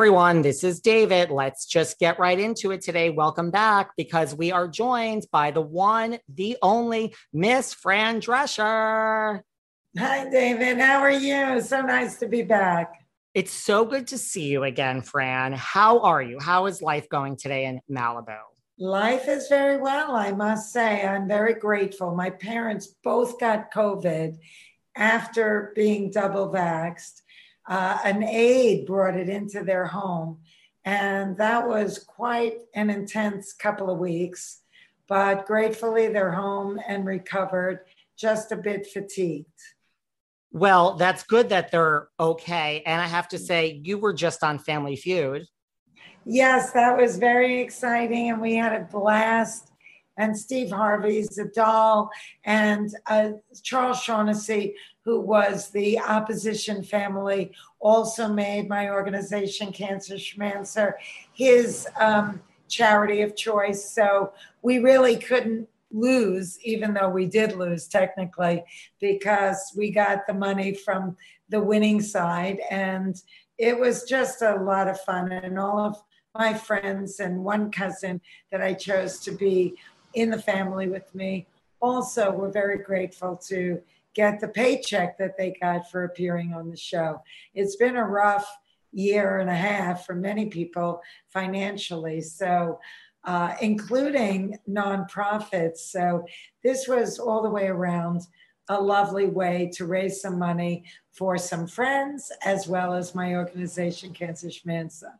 Everyone, this is David. Let's just get right into it today. Welcome back because we are joined by the one, the only Miss Fran Drescher. Hi, David. How are you? So nice to be back. It's so good to see you again, Fran. How are you? How is life going today in Malibu? Life is very well, I must say. I'm very grateful. My parents both got COVID after being double vaxxed uh, an aide brought it into their home. And that was quite an intense couple of weeks. But gratefully, they're home and recovered, just a bit fatigued. Well, that's good that they're okay. And I have to say, you were just on Family Feud. Yes, that was very exciting. And we had a blast and Steve Harvey's a doll, and uh, Charles Shaughnessy, who was the opposition family, also made my organization, Cancer Schmancer, his um, charity of choice. So we really couldn't lose, even though we did lose technically, because we got the money from the winning side. And it was just a lot of fun. And all of my friends and one cousin that I chose to be in the family with me. Also, we're very grateful to get the paycheck that they got for appearing on the show. It's been a rough year and a half for many people financially, so uh, including nonprofits. So this was all the way around a lovely way to raise some money for some friends as well as my organization, Cancer Schmancer.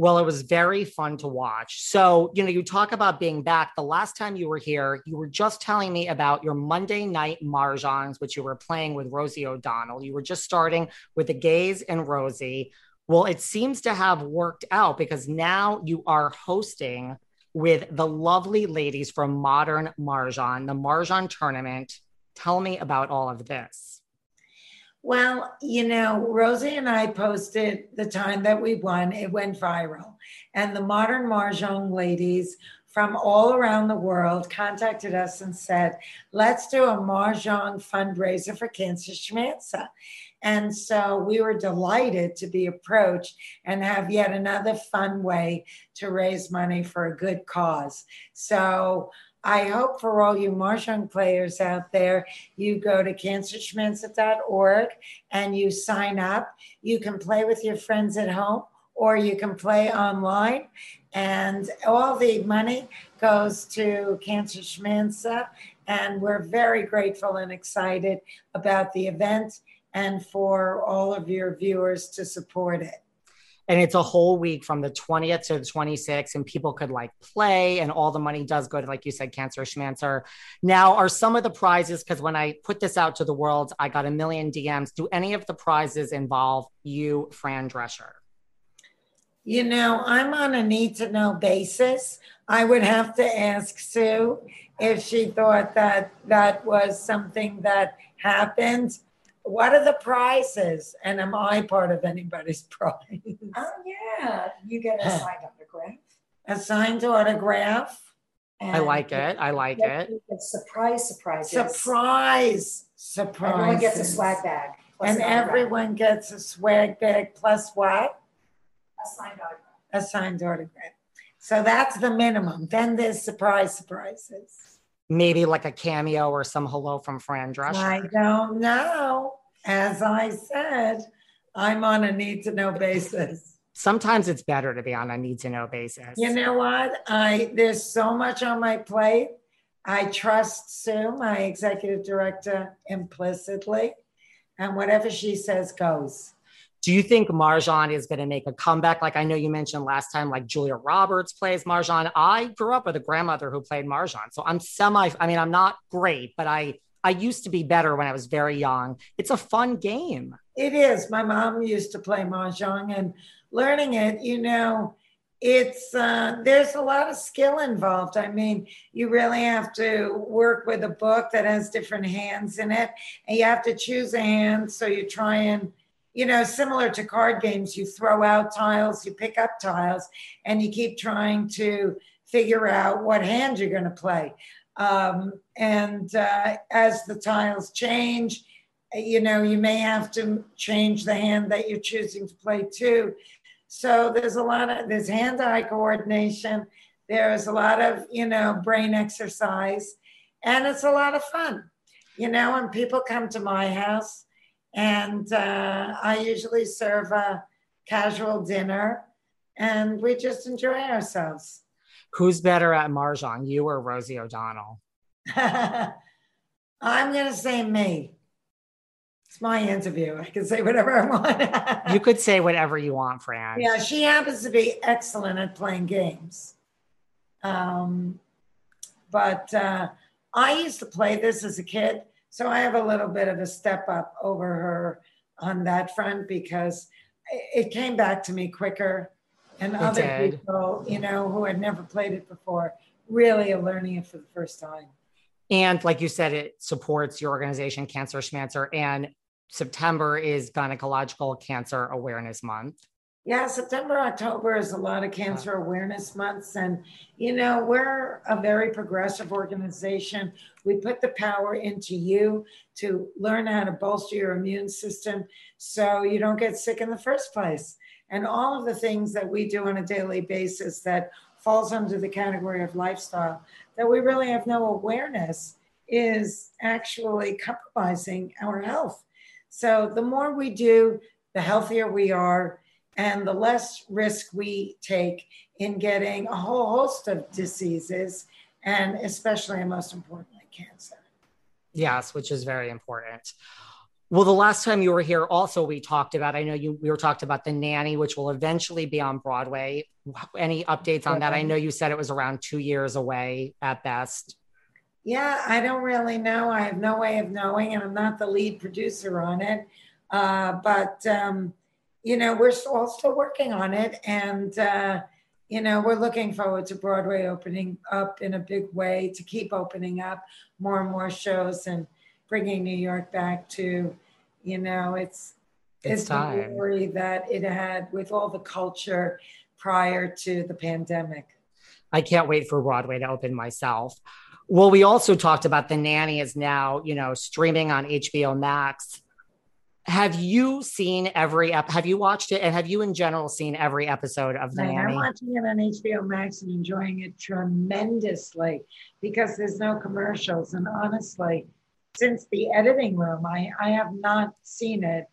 Well, it was very fun to watch. So, you know, you talk about being back. The last time you were here, you were just telling me about your Monday night Mahjong, which you were playing with Rosie O'Donnell. You were just starting with the gays and Rosie. Well, it seems to have worked out because now you are hosting with the lovely ladies from Modern Mahjong, the Mahjong tournament. Tell me about all of this. Well, you know, Rosie and I posted the time that we won. It went viral. And the modern Mahjong ladies from all around the world contacted us and said, let's do a Mahjong fundraiser for Cancer Schmancer. And so we were delighted to be approached and have yet another fun way to raise money for a good cause. So I hope for all you Mahjong players out there, you go to cancerschmancer.org and you sign up. You can play with your friends at home or you can play online. And all the money goes to Cancer Schmancer. And we're very grateful and excited about the event and for all of your viewers to support it and it's a whole week from the 20th to the 26th and people could like play and all the money does go to like you said cancer schmancer. Now are some of the prizes because when i put this out to the world i got a million dms do any of the prizes involve you fran drescher? You know i'm on a need to know basis. I would have to ask sue if she thought that that was something that happened what are the prizes? And am I part of anybody's prize? Oh, yeah. You get a signed autograph. A signed autograph? I like it. I like it. It's surprise surprises. Surprise, surprise. Everyone gets a swag bag. plus And everyone gets a swag bag plus what? A signed autograph. A signed autograph. So that's the minimum. Then there's surprise surprises. Maybe like a cameo or some hello from Fran Drescher. I don't know. As I said, I'm on a need to know basis. Sometimes it's better to be on a need to know basis. You know what? I there's so much on my plate. I trust Sue, my executive director, implicitly, and whatever she says goes. Do you think Mahjong is going to make a comeback? Like I know you mentioned last time, like Julia Roberts plays Mahjong. I grew up with a grandmother who played Mahjong, so I'm semi. I mean, I'm not great, but I I used to be better when I was very young. It's a fun game. It is. My mom used to play mahjong, and learning it, you know, it's uh, there's a lot of skill involved. I mean, you really have to work with a book that has different hands in it, and you have to choose a hand. So you try and, you know, similar to card games, you throw out tiles, you pick up tiles, and you keep trying to figure out what hand you're going to play. Um, and uh, as the tiles change, you know, you may have to change the hand that you're choosing to play too. So there's a lot of there's hand-eye coordination. There's a lot of you know brain exercise, and it's a lot of fun. You know, when people come to my house, and uh, I usually serve a casual dinner, and we just enjoy ourselves. Who's better at Mahjong, you or Rosie O'Donnell? I'm gonna say me. It's my interview. I can say whatever I want. You could say whatever you want, Fran. Yeah, she happens to be excellent at playing games. Um, but uh, I used to play this as a kid, so I have a little bit of a step up over her on that front because it came back to me quicker. And It other did. people, you know, who had never played it before, really are learning it for the first time. And like you said, it supports your organization, Cancer Schmancer. And September is Gynecological Cancer Awareness Month. Yeah, September, October is a lot of cancer awareness months. And, you know, we're a very progressive organization. We put the power into you to learn how to bolster your immune system so you don't get sick in the first place. And all of the things that we do on a daily basis that falls under the category of lifestyle that we really have no awareness is actually compromising our health. So the more we do, the healthier we are and the less risk we take in getting a whole host of diseases, and especially and most importantly, cancer. Yes, which is very important. Well, the last time you were here, also we talked about. I know you we were talked about the nanny, which will eventually be on Broadway. Any updates on that? I know you said it was around two years away at best. Yeah, I don't really know. I have no way of knowing, and I'm not the lead producer on it. Uh, but um, you know, we're still, all still working on it, and uh, you know, we're looking forward to Broadway opening up in a big way to keep opening up more and more shows and bringing New York back to, you know, it's It's the time. glory that it had with all the culture prior to the pandemic. I can't wait for Broadway to open myself. Well, we also talked about the nanny is now, you know, streaming on HBO Max. Have you seen every ep- have you watched it and have you in general seen every episode of And I'm watching it on HBO Max and enjoying it tremendously because there's no commercials. And honestly, since the editing room, I, I have not seen it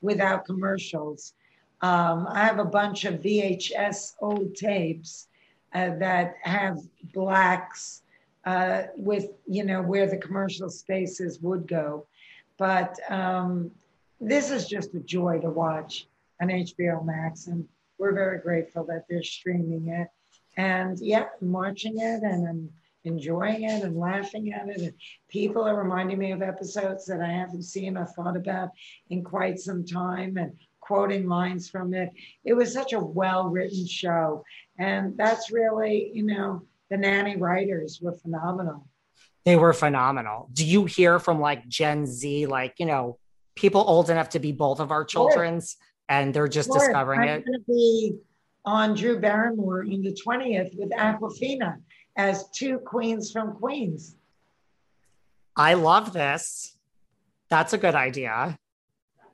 without commercials. Um, I have a bunch of VHS old tapes uh, that have blacks uh, with, you know, where the commercial spaces would go. But um, this is just a joy to watch on HBO Max. And we're very grateful that they're streaming it. And yeah, I'm watching it and I'm enjoying it and laughing at it. And people are reminding me of episodes that I haven't seen or thought about in quite some time and quoting lines from it. It was such a well written show. And that's really, you know, the nanny writers were phenomenal. They were phenomenal. Do you hear from like Gen Z, like, you know, people old enough to be both of our children's and they're just Lord, discovering I'm it? going to be on Drew Barrymore on the 20th with Awkwafina. as two queens from Queens. I love this. That's a good idea.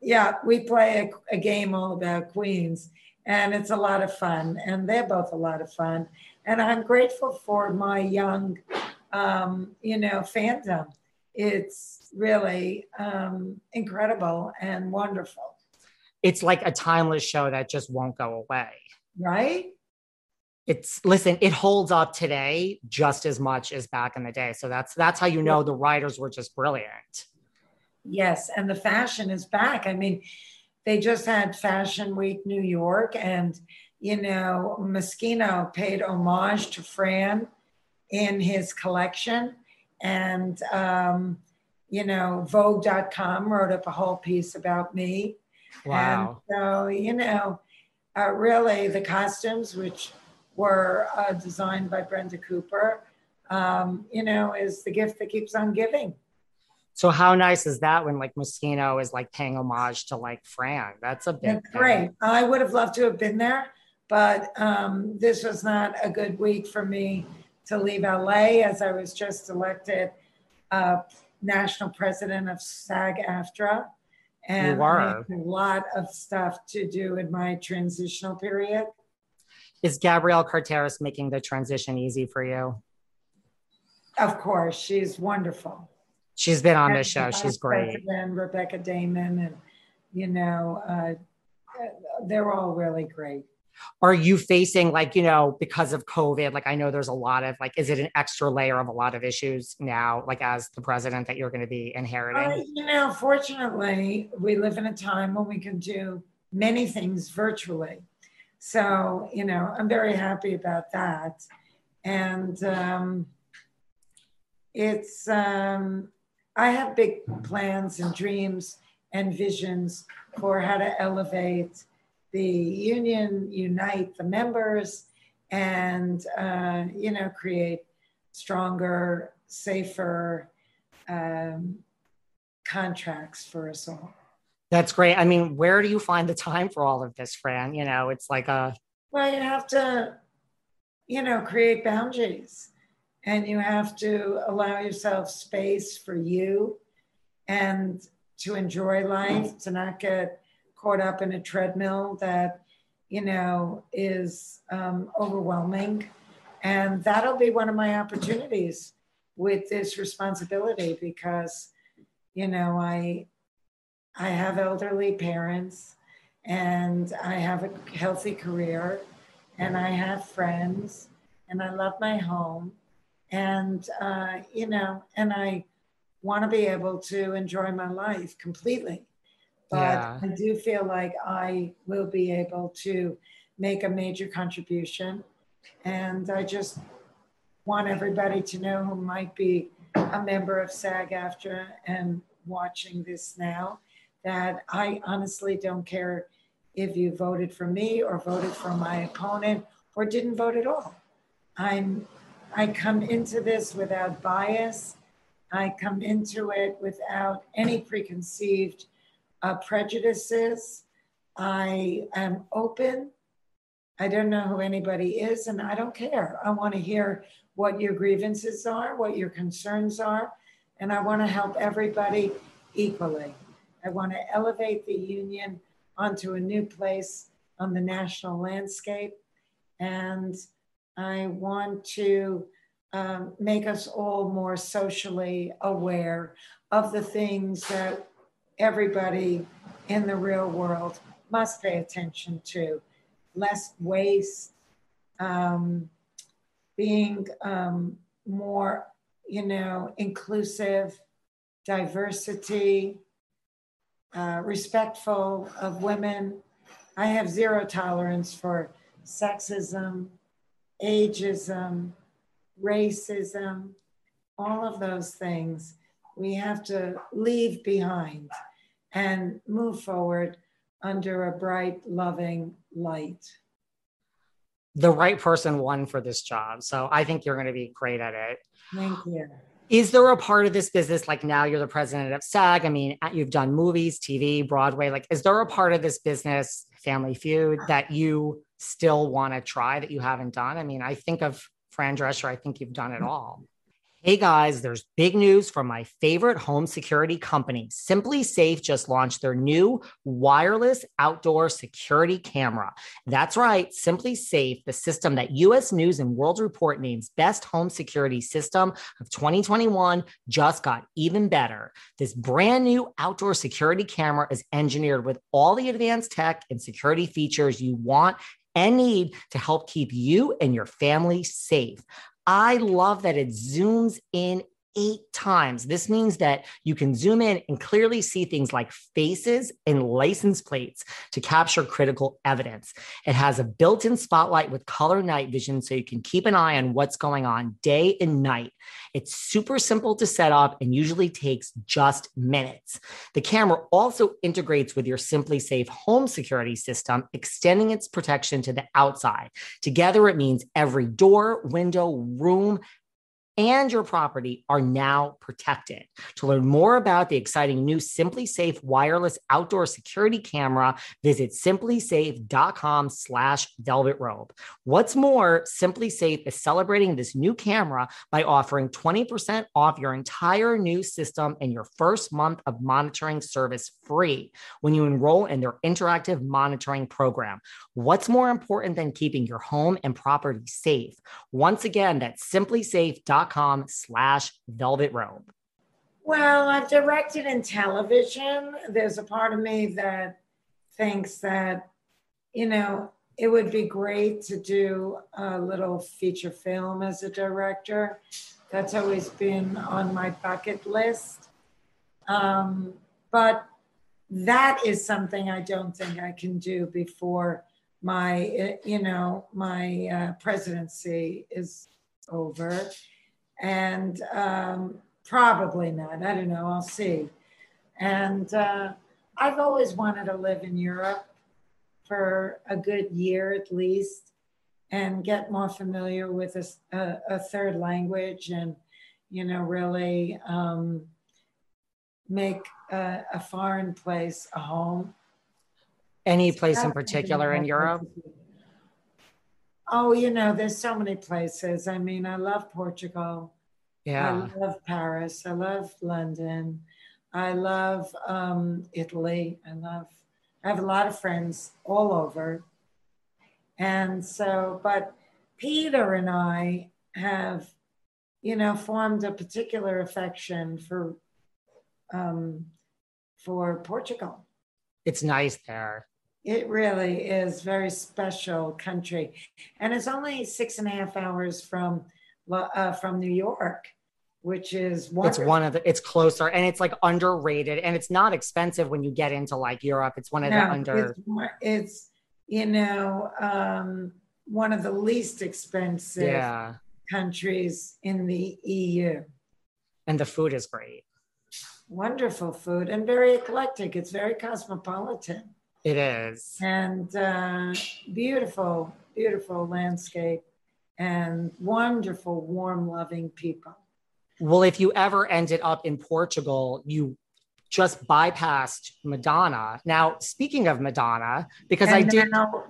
Yeah, we play a, a game all about Queens, and it's a lot of fun, and they're both a lot of fun. And I'm grateful for my young, um, you know, fandom. It's really um, incredible and wonderful. It's like a timeless show that just won't go away. Right? It's listen, it holds up today just as much as back in the day. So that's that's how you know the writers were just brilliant. Yes, and the fashion is back. I mean, they just had Fashion Week New York, and you know, Moschino paid homage to Fran in his collection, and um, you know, Vogue.com wrote up a whole piece about me. Wow. And so, you know, uh, really the costumes, which were uh, designed by Brenda Cooper, um, you know, is the gift that keeps on giving. So how nice is that when like Moschino is like paying homage to like Fran? That's a big That's great. I would have loved to have been there, but um, this was not a good week for me to leave LA as I was just elected uh, national president of SAG AFTRA. And You were. I had a lot of stuff to do in my transitional period. Is Gabrielle Carteris making the transition easy for you? Of course, she's wonderful. She's been on And this show. She's great. And Rebecca Damon, and you know, uh, they're all really great. Are you facing like, you know, because of COVID, like I know there's a lot of like, is it an extra layer of a lot of issues now, like as the president that you're going to be Uh, inheriting? you know, fortunately, we live in a time when we can do many things virtually. So, you know, I'm very happy about that. And um, it's, um, I have big plans and dreams and visions for how to elevate the union, unite the members, and, uh, you know, create stronger, safer, um, contracts for us all. That's great. I mean, where do you find the time for all of this, Fran? You know, it's like a, Well, you have to, you know, create boundaries and you have to allow yourself space for you and to enjoy life, to not get caught up in a treadmill that, you know, is um, overwhelming. And that'll be one of my opportunities with this responsibility because, you know, I, I have elderly parents and I have a healthy career and I have friends and I love my home and uh, you know and I want to be able to enjoy my life completely but Yeah. I do feel like I will be able to make a major contribution and I just want everybody to know who might be a member of SAG AFTRA and watching this now that I honestly don't care if you voted for me or voted for my opponent or didn't vote at all. I'm I come into this without bias. I come into it without any preconceived uh, prejudices. I am open. I don't know who anybody is, and I don't care. I want to hear what your grievances are, what your concerns are, and I want to help everybody equally. I want to elevate the union onto a new place on the national landscape. And I want to um, make us all more socially aware of the things that everybody in the real world must pay attention to less waste, um, being um, more, you know, inclusive, diversity, uh, respectful of women. I have zero tolerance for sexism, ageism, racism, all of those things we have to leave behind and move forward under a bright, loving light. the right person won for this job. So I think you're going to be great at it. Thank you. Is there a part of this business, like now you're the president of SAG? I mean, you've done movies, TV, Broadway. Like, is there a part of this business, Family Feud, that you still want to try that you haven't done? I mean, I think of Fran Drescher, I think you've done it all. Hey guys, there's big news from my favorite home security company. SimpliSafe just launched their new wireless outdoor security camera. That's right, SimpliSafe, the system that US News and World Report names best home security system of 2021, just got even better. This brand new outdoor security camera is engineered with all the advanced tech and security features you want and need to help keep you and your family safe. I love that it zooms in eight times. This means that you can zoom in and clearly see things like faces and license plates to capture critical evidence. It has a built in spotlight with color night vision so you can keep an eye on what's going on day and night. It's super simple to set up and usually takes just minutes. The camera also integrates with your SimpliSafe home security system, extending its protection to the outside. Together, it means every door, window, room, and your property are now protected. To learn more about the exciting new SimpliSafe wireless outdoor security camera, visit simplisafe.com slash velvet rope. What's more, SimpliSafe is celebrating this new camera by offering 20% off your entire new system and your first month of monitoring service free when you enroll in their interactive monitoring program. What's more important than keeping your home and property safe? Once again, that's simplisafe.com com slash velvet rope? Well, I've directed in television. There's a part of me that thinks that, you know, it would be great to do a little feature film as a director. That's always been on my bucket list. Um, but that is something I don't think I can do before my, you know, my uh, presidency is over and um, probably not. I don't know. I'll see. And uh, I've always wanted to live in Europe for a good year at least and get more familiar with a, a, a third language and, you know, really um, make a, a, foreign place a home. Any place in particular in Europe? Oh, you know, there's so many places. I mean, I love Portugal. Yeah. I love Paris. I love London. I love um, Italy. I love, I have a lot of friends all over. And so, but Peter and I have, you know, formed a particular affection for, um, for Portugal. It's nice there. It really is very special country, and it's only six and a half hours from uh, from New York, which is wonderful. it's one of the it's closer and it's like underrated and it's not expensive when you get into like Europe. It's one of no, the under. It's, it's you know um, one of the least expensive yeah. countries in the EU, and the food is great. Wonderful food and very eclectic. It's very cosmopolitan. It is. And uh, beautiful, beautiful landscape and wonderful, warm, loving people. Well, if you ever ended up in Portugal, you just bypassed Madonna. Now, speaking of Madonna, because and I did. Now,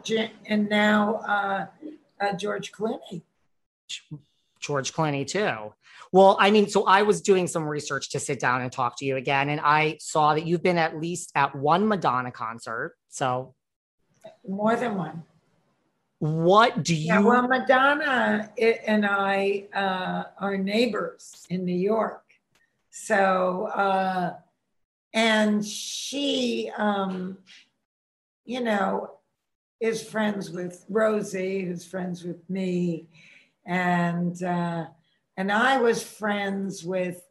and now uh, uh, George Clooney. George Clooney, too. Well, I mean, so I was doing some research to sit down and talk to you again, and I saw that you've been at least at one Madonna concert. So, more than one. What do you? Yeah, well, Madonna and I uh, are neighbors in New York. So, uh, and she, um, you know, is friends with Rosie, who's friends with me, and uh, and I was friends with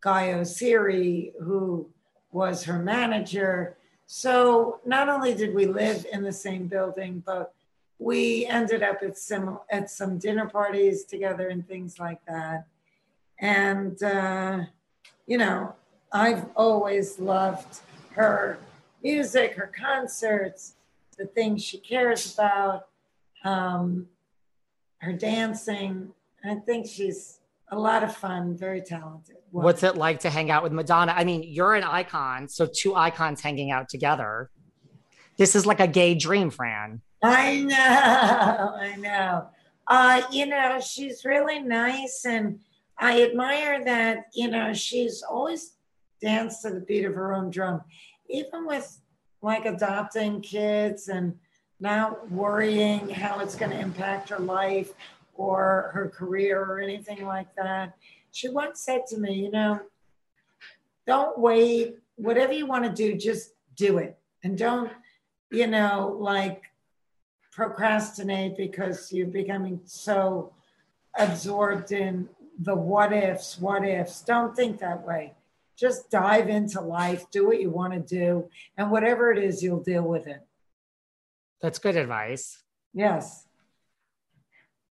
Guy Oseary, who was her manager. So not only did we live in the same building, but we ended up at some at some dinner parties together and things like that. And uh, you know, I've always loved her music, her concerts, the things she cares about, um, her dancing. I think she's a lot of fun, very talented. What's it like to hang out with Madonna? I mean, you're an icon, so two icons hanging out together. This is like a gay dream, Fran. I know, I know. Uh, you know, she's really nice, and I admire that. You know, she's always danced to the beat of her own drum, even with like adopting kids and not worrying how it's going to impact her life or her career or anything like that. She once said to me, you know, don't wait. Whatever you want to do, just do it. And don't, you know, like procrastinate because you're becoming so absorbed in the what ifs, what ifs. Don't think that way. Just dive into life, do what you want to do, and whatever it is, you'll deal with it. That's good advice. Yes.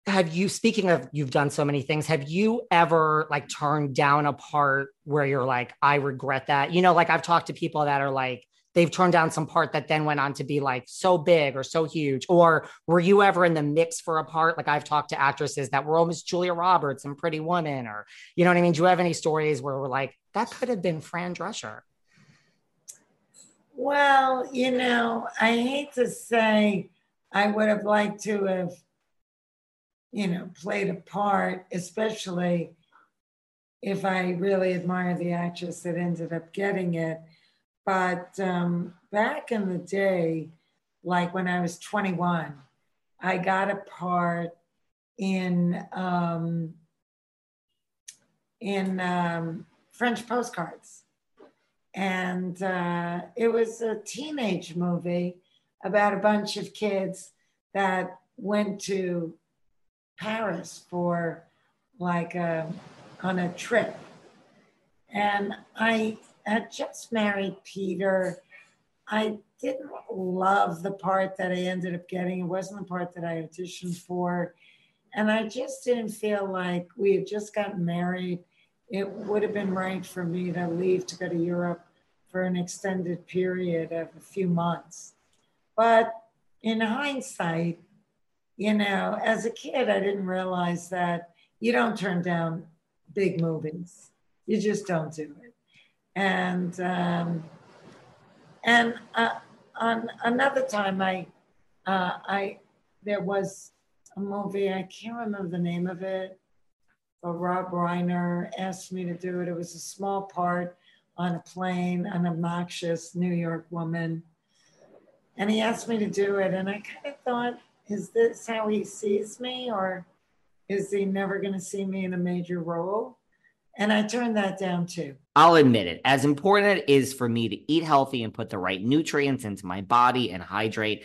Have you, speaking of you've done so many things, have you ever like turned down a part where you're like, I regret that? You know, like I've talked to people that are like, they've turned down some part that then went on to be like so big or so huge? Or were you ever in the mix for a part? Like I've talked to actresses that were almost Julia Roberts and Pretty Woman, or you know what I mean? Do you have any stories where we're like, that could have been Fran Drescher? Well, you know, I hate to say I would have liked to have, you know, played a part, especially if I really admire the actress that ended up getting it. But um, back in the day, like when I was 21, I got a part in um, in um, French postcards, and uh, it was a teenage movie about a bunch of kids that went to Paris for like a, on a trip, and I had just married Peter. I didn't love the part that I ended up getting. It wasn't the part that I auditioned for. And I just didn't feel like we had just gotten married. It would have been right for me to leave to go to Europe for an extended period of a few months. But in hindsight, you know, as a kid, I didn't realize that you don't turn down big movies. You just don't do it and um, and uh, on another time I uh, I there was a movie I can't remember the name of it, but Rob Reiner asked me to do it. It was a small part on a plane, an obnoxious New York woman, and he asked me to do it, and I kind of thought, is this how he sees me, or is he never going to see me in a major role? And I turned that down too. I'll admit it. As important it is for me to eat healthy and put the right nutrients into my body and hydrate,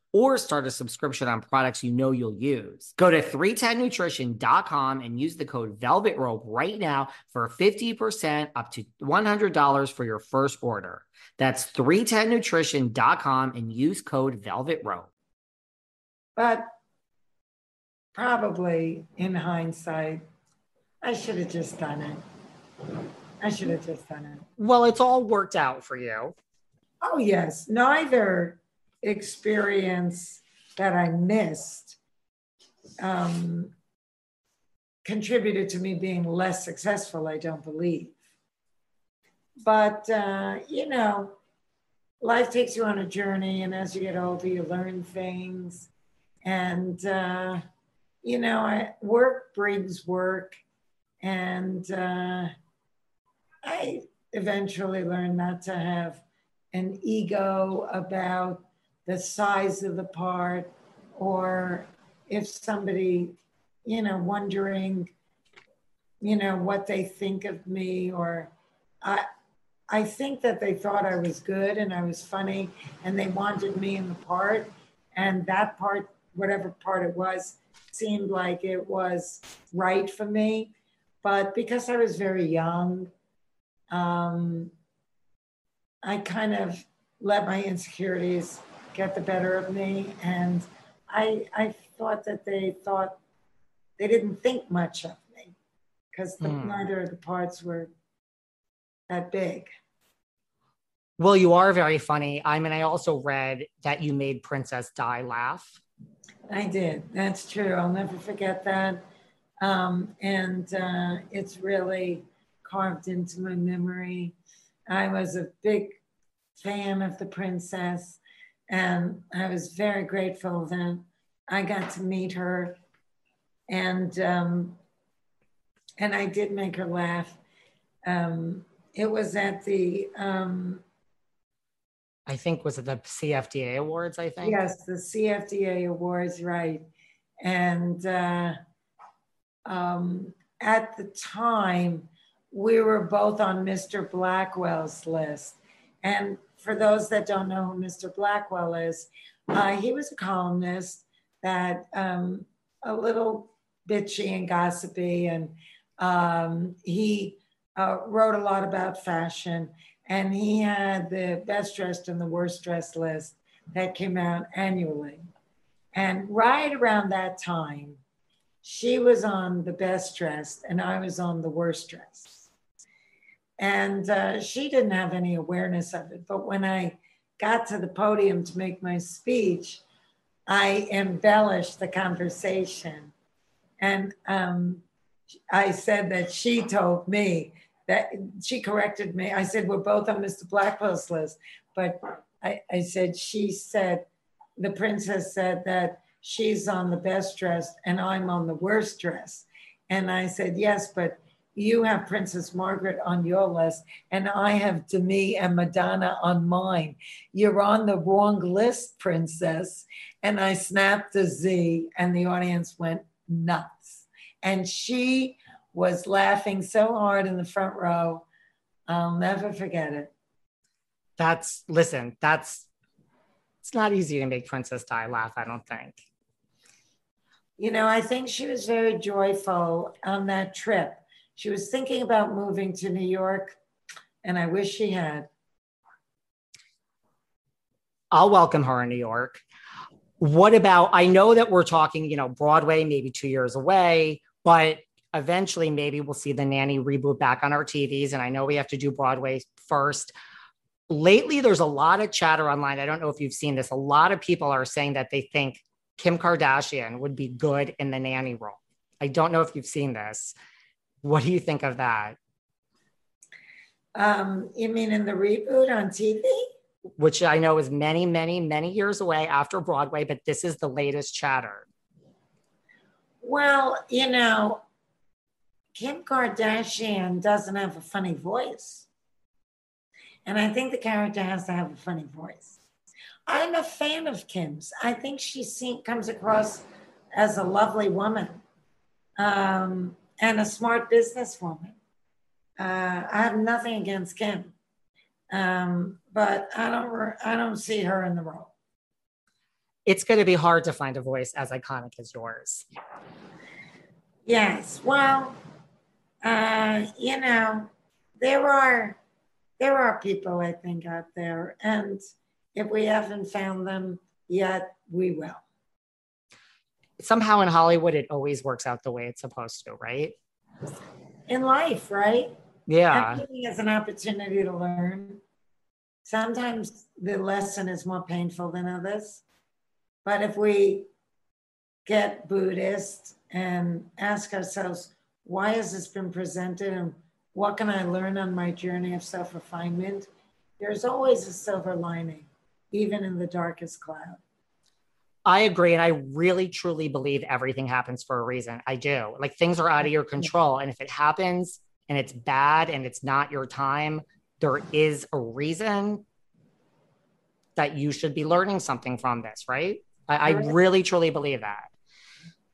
or start a subscription on products you know you'll use. Go to 310nutrition.com and use the code Velvet Rope right now for 50% up to $100 for your first order. That's 310nutrition.com and use code Velvet Rope. But probably in hindsight, I should have just done it. I should have just done it. Well, it's all worked out for you. Oh, yes. Neither experience that I missed um, contributed to me being less successful, I don't believe. But, uh, you know, life takes you on a journey, and as you get older, you learn things. And, uh, you know, I, work brings work. And uh, I eventually learned not to have an ego about the size of the part or if somebody, you know, wondering, you know, what they think of me or I I think that they thought I was good and I was funny and they wanted me in the part And that part, whatever part it was, seemed like it was right for me. But because I was very young, um, I kind of let my insecurities get the better of me. And I, I thought that they thought they didn't think much of me because Hmm. neither of the parts were that big. Well, you are very funny. I mean, I also read that you made Princess Di laugh. I did. That's true. I'll never forget that. Um, and uh, it's really carved into my memory. I was a big fan of the princess, and I was very grateful that I got to meet her. And um, and I did make her laugh. Um, it was at the um, I think was it the CFDA Awards? I think. Yes, the CFDA awards, right. And uh, um, at the time, we were both on Mr. Blackwell's list. And for those that don't know who Mr. Blackwell is, uh, he was a columnist that um, a little bitchy and gossipy, and um, he uh, wrote a lot about fashion. And he had the best dressed and the worst dressed list that came out annually. And right around that time, she was on the best dressed and I was on the worst dressed. And uh, she didn't have any awareness of it. But when I got to the podium to make my speech, I embellished the conversation. And um, I said that she told me that she corrected me. I said, We're both on Mr. Blackwell's list. But I, I said, She said, the princess said that she's on the best dressed and I'm on the worst dressed. And I said, Yes, but you have Princess Margaret on your list, and I have Demi and Madonna on mine. You're on the wrong list, Princess. And I snapped a Z, and the audience went nuts. And she was laughing so hard in the front row. I'll never forget it. That's listen. That's it's not easy to make Princess Di laugh. I don't think. You know, I think she was very joyful on that trip. She was thinking about moving to New York, and I wish she had. I'll welcome her in New York. What about? I know that we're talking, you know, Broadway, maybe two years away, but eventually maybe we'll see the nanny reboot back on our TVs. And I know we have to do Broadway first. Lately, there's a lot of chatter online. I don't know if you've seen this. A lot of people are saying that they think Kim Kardashian would be good in the nanny role. I don't know if you've seen this. What do you think of that? Um, you mean in the reboot on TV? Which I know is many, many, many years away after Broadway, but this is the latest chatter. Well, you know, Kim Kardashian doesn't have a funny voice. And I think the character has to have a funny voice. I'm a fan of Kim's. I think she seem, comes across as a lovely woman um, and a smart businesswoman. Uh, I have nothing against Kim, um, but I don't. I don't see her in the role. It's going to be hard to find a voice as iconic as yours. Yes. Well, uh, you know, there are there are people I think out there, and if we haven't found them yet, we will. Somehow in Hollywood, it always works out the way it's supposed to, right? In life, right? Yeah. Everything is an opportunity to learn. Sometimes the lesson is more painful than others. But if we get Buddhist and ask ourselves, why has this been presented and what can I learn on my journey of self refinement? There's always a silver lining, even in the darkest cloud. I agree. And I really truly believe everything happens for a reason. I do. Like things are out of your control. And if it happens and it's bad and it's not your time, there is a reason that you should be learning something from this, right? I, I really truly believe that.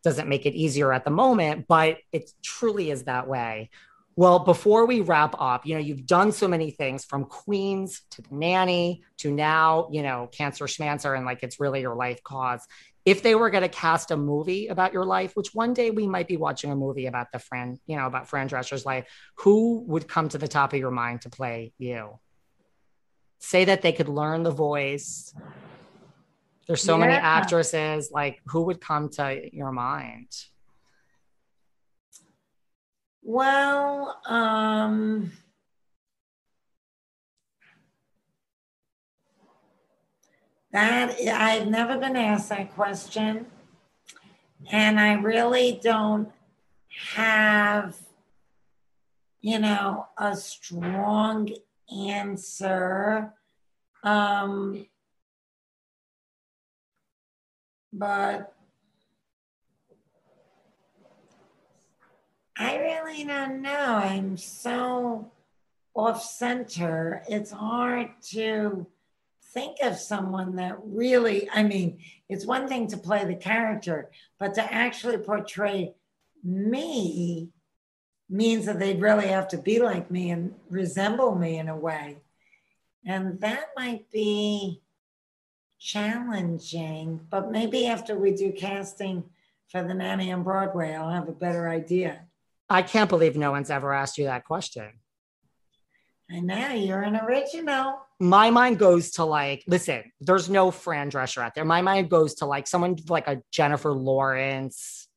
Doesn't make it easier at the moment, but it truly is that way. Well, before we wrap up, you know, you've done so many things from Queens to the nanny to now, you know, Cancer Schmancer, and like it's really your life cause. If they were going to cast a movie about your life, which one day we might be watching a movie about the Fran, you know, about Fran Drescher's life, who would come to the top of your mind to play you? Say that they could learn the voice. There's so many actresses. Like, who would come to your mind? Well, um, that I've never been asked that question, and I really don't have, you know, a strong answer. Um, but I really don't know. I'm so off center. It's hard to think of someone that really, I mean, it's one thing to play the character, but to actually portray me means that they'd really have to be like me and resemble me in a way. And that might be challenging, but maybe after we do casting for the nanny on Broadway, I'll have a better idea. I can't believe no one's ever asked you that question. I know you're an original. My mind goes to like, listen, there's no Fran Drescher out there. My mind goes to like someone like a Jennifer Lawrence,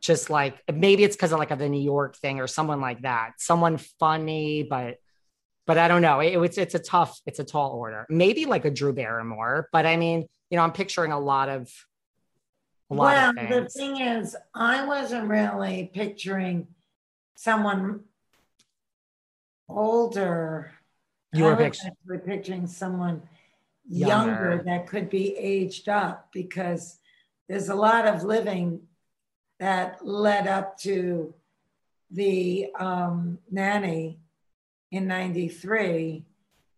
just like maybe it's because of like a, the New York thing or someone like that. Someone funny, but but I don't know. It, it's it's a tough, it's a tall order. Maybe like a Drew Barrymore, but I mean, you know, I'm picturing a lot of a lot well, of the thing is, I wasn't really picturing someone older. You were I was pictu- actually picturing someone Younger. younger. that could be aged up because there's a lot of living that led up to the um, nanny in 93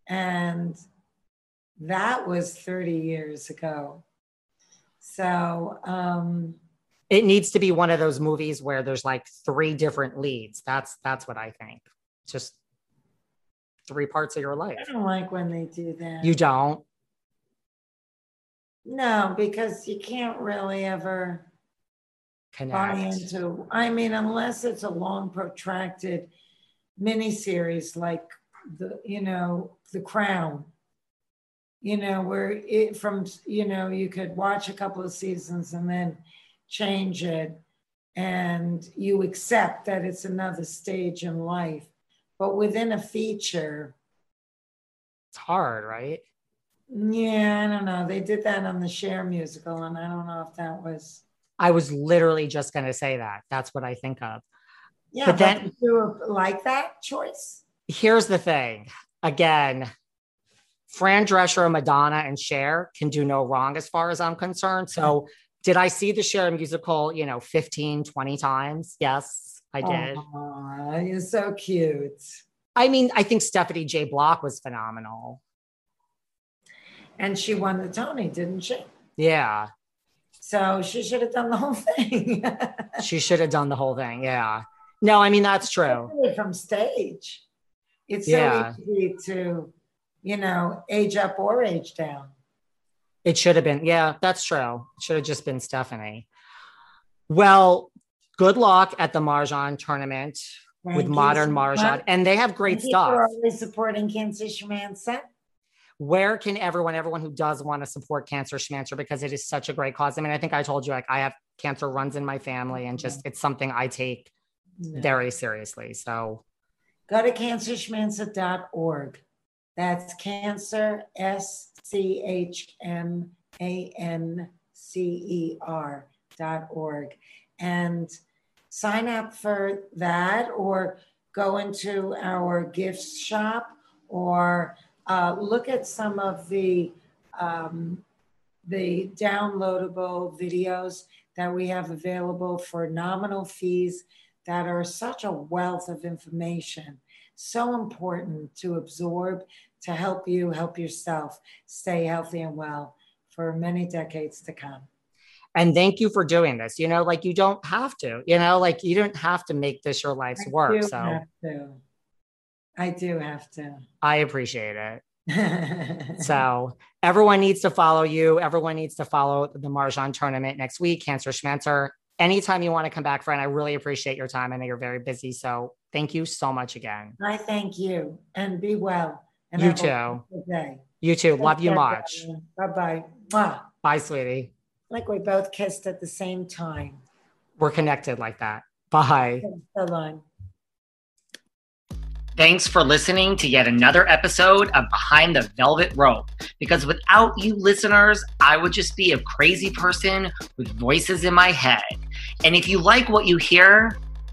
and that was 30 years ago so um, it needs to be one of those movies where there's like three different leads. That's that's what I think. Just three parts of your life. i don't like when they do that You don't. no because you can't really ever buy connect. into i mean unless it's a long protracted miniseries like the you know the crown you know where it from you know you could watch a couple of seasons and then change it and you accept that it's another stage in life but within a feature It's hard, right? yeah i don't know they did that on the Cher musical and i don't know if that was I was literally just going to say that. That's what I think of. yeah But then- you like that choice Here's the thing. Again, Fran Drescher, Madonna, and Cher can do no wrong as far as I'm concerned. So, did I see the Cher musical, you know, 15, 20 times? Yes, I did. Aw, you're so cute. I mean, I think Stephanie J. Block was phenomenal. And she won the Tony, didn't she? Yeah, So she should have done the whole thing. she should have done the whole thing. Yeah. No, I mean, that's true. From stage. It's Yeah. so easy to, you know, age up or age down. It should have been. Yeah, that's true. It should have just been Stephanie. Well, good luck at the Mahjong tournament Thank with modern so Mahjong. much. And they have great Thank stuff. for always supporting Cancer Schmancer. Where can everyone, everyone who does want to support Cancer Schmancer, because it is such a great cause. I mean, I think I told you, like, I have cancer runs in my family and just it's something I take very seriously. So, Go to cancerschmancer.org. That's cancer, S C H M A N C E R dot org. And sign up for that or go into our gift shop or uh, look at some of the um, the downloadable videos that we have available for nominal fees that are such a wealth of information so important to absorb to help you help yourself stay healthy and well for many decades to come And thank you for doing this. You know, like you don't have to, you know, like you don't have to make this your life's I work. So. I do have to. I appreciate it. So everyone needs to follow you. Everyone needs to follow the Mahjong tournament next week, Cancer Schmancer. Anytime you want to come back, friend, I really appreciate your time. I know you're very busy. So thank you so much again. I thank you and be well. And You have a too. wonderful Day. You too. Love you much. Bye bye. Bye, sweetie. Like we both kissed at the same time. We're connected like that. Bye. So long. Thanks for listening to yet another episode of Behind the Velvet Rope. Because without you listeners, I would just be a crazy person with voices in my head. And if you like what you hear,